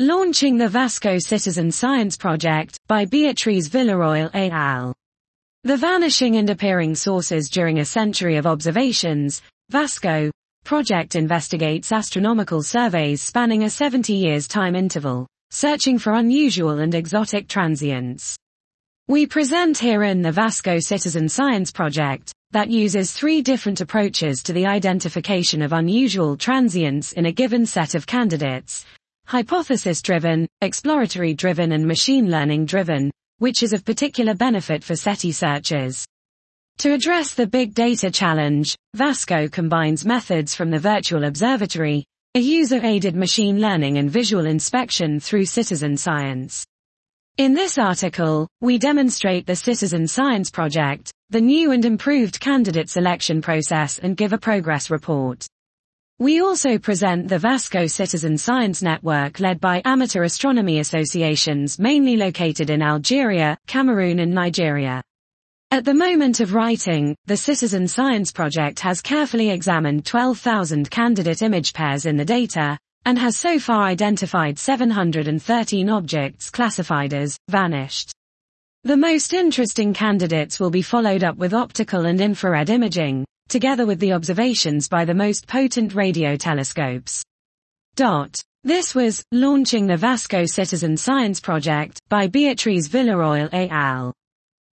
Launching the Vasco Citizen Science Project, by Beatriz Villarroel et al. The Vanishing and Appearing Sources During a Century of Observations, Vasco, project investigates astronomical surveys spanning a 70 years time interval, searching for unusual and exotic transients. We present herein the Vasco Citizen Science Project, that uses three different approaches to the identification of unusual transients in a given set of candidates, hypothesis-driven, exploratory-driven and machine learning-driven, which is of particular benefit for SETI searches. To address the big data challenge, Vasco combines methods from the virtual observatory, a user-aided machine learning and visual inspection through citizen science. In this article, we demonstrate the Citizen Science Project, the new and improved candidate selection process and give a progress report. We also present the Vasco Citizen Science Network led by amateur astronomy associations mainly located in Algeria, Cameroon and Nigeria. At the moment of writing, the Citizen Science Project has carefully examined 12,000 candidate image pairs in the data, and has so far identified 713 objects classified as vanished. The most interesting candidates will be followed up with optical and infrared imaging, together with the observations by the most potent radio telescopes. Dot. This was Launching the Vasco Citizen Science Project by Beatriz Villarroel et al.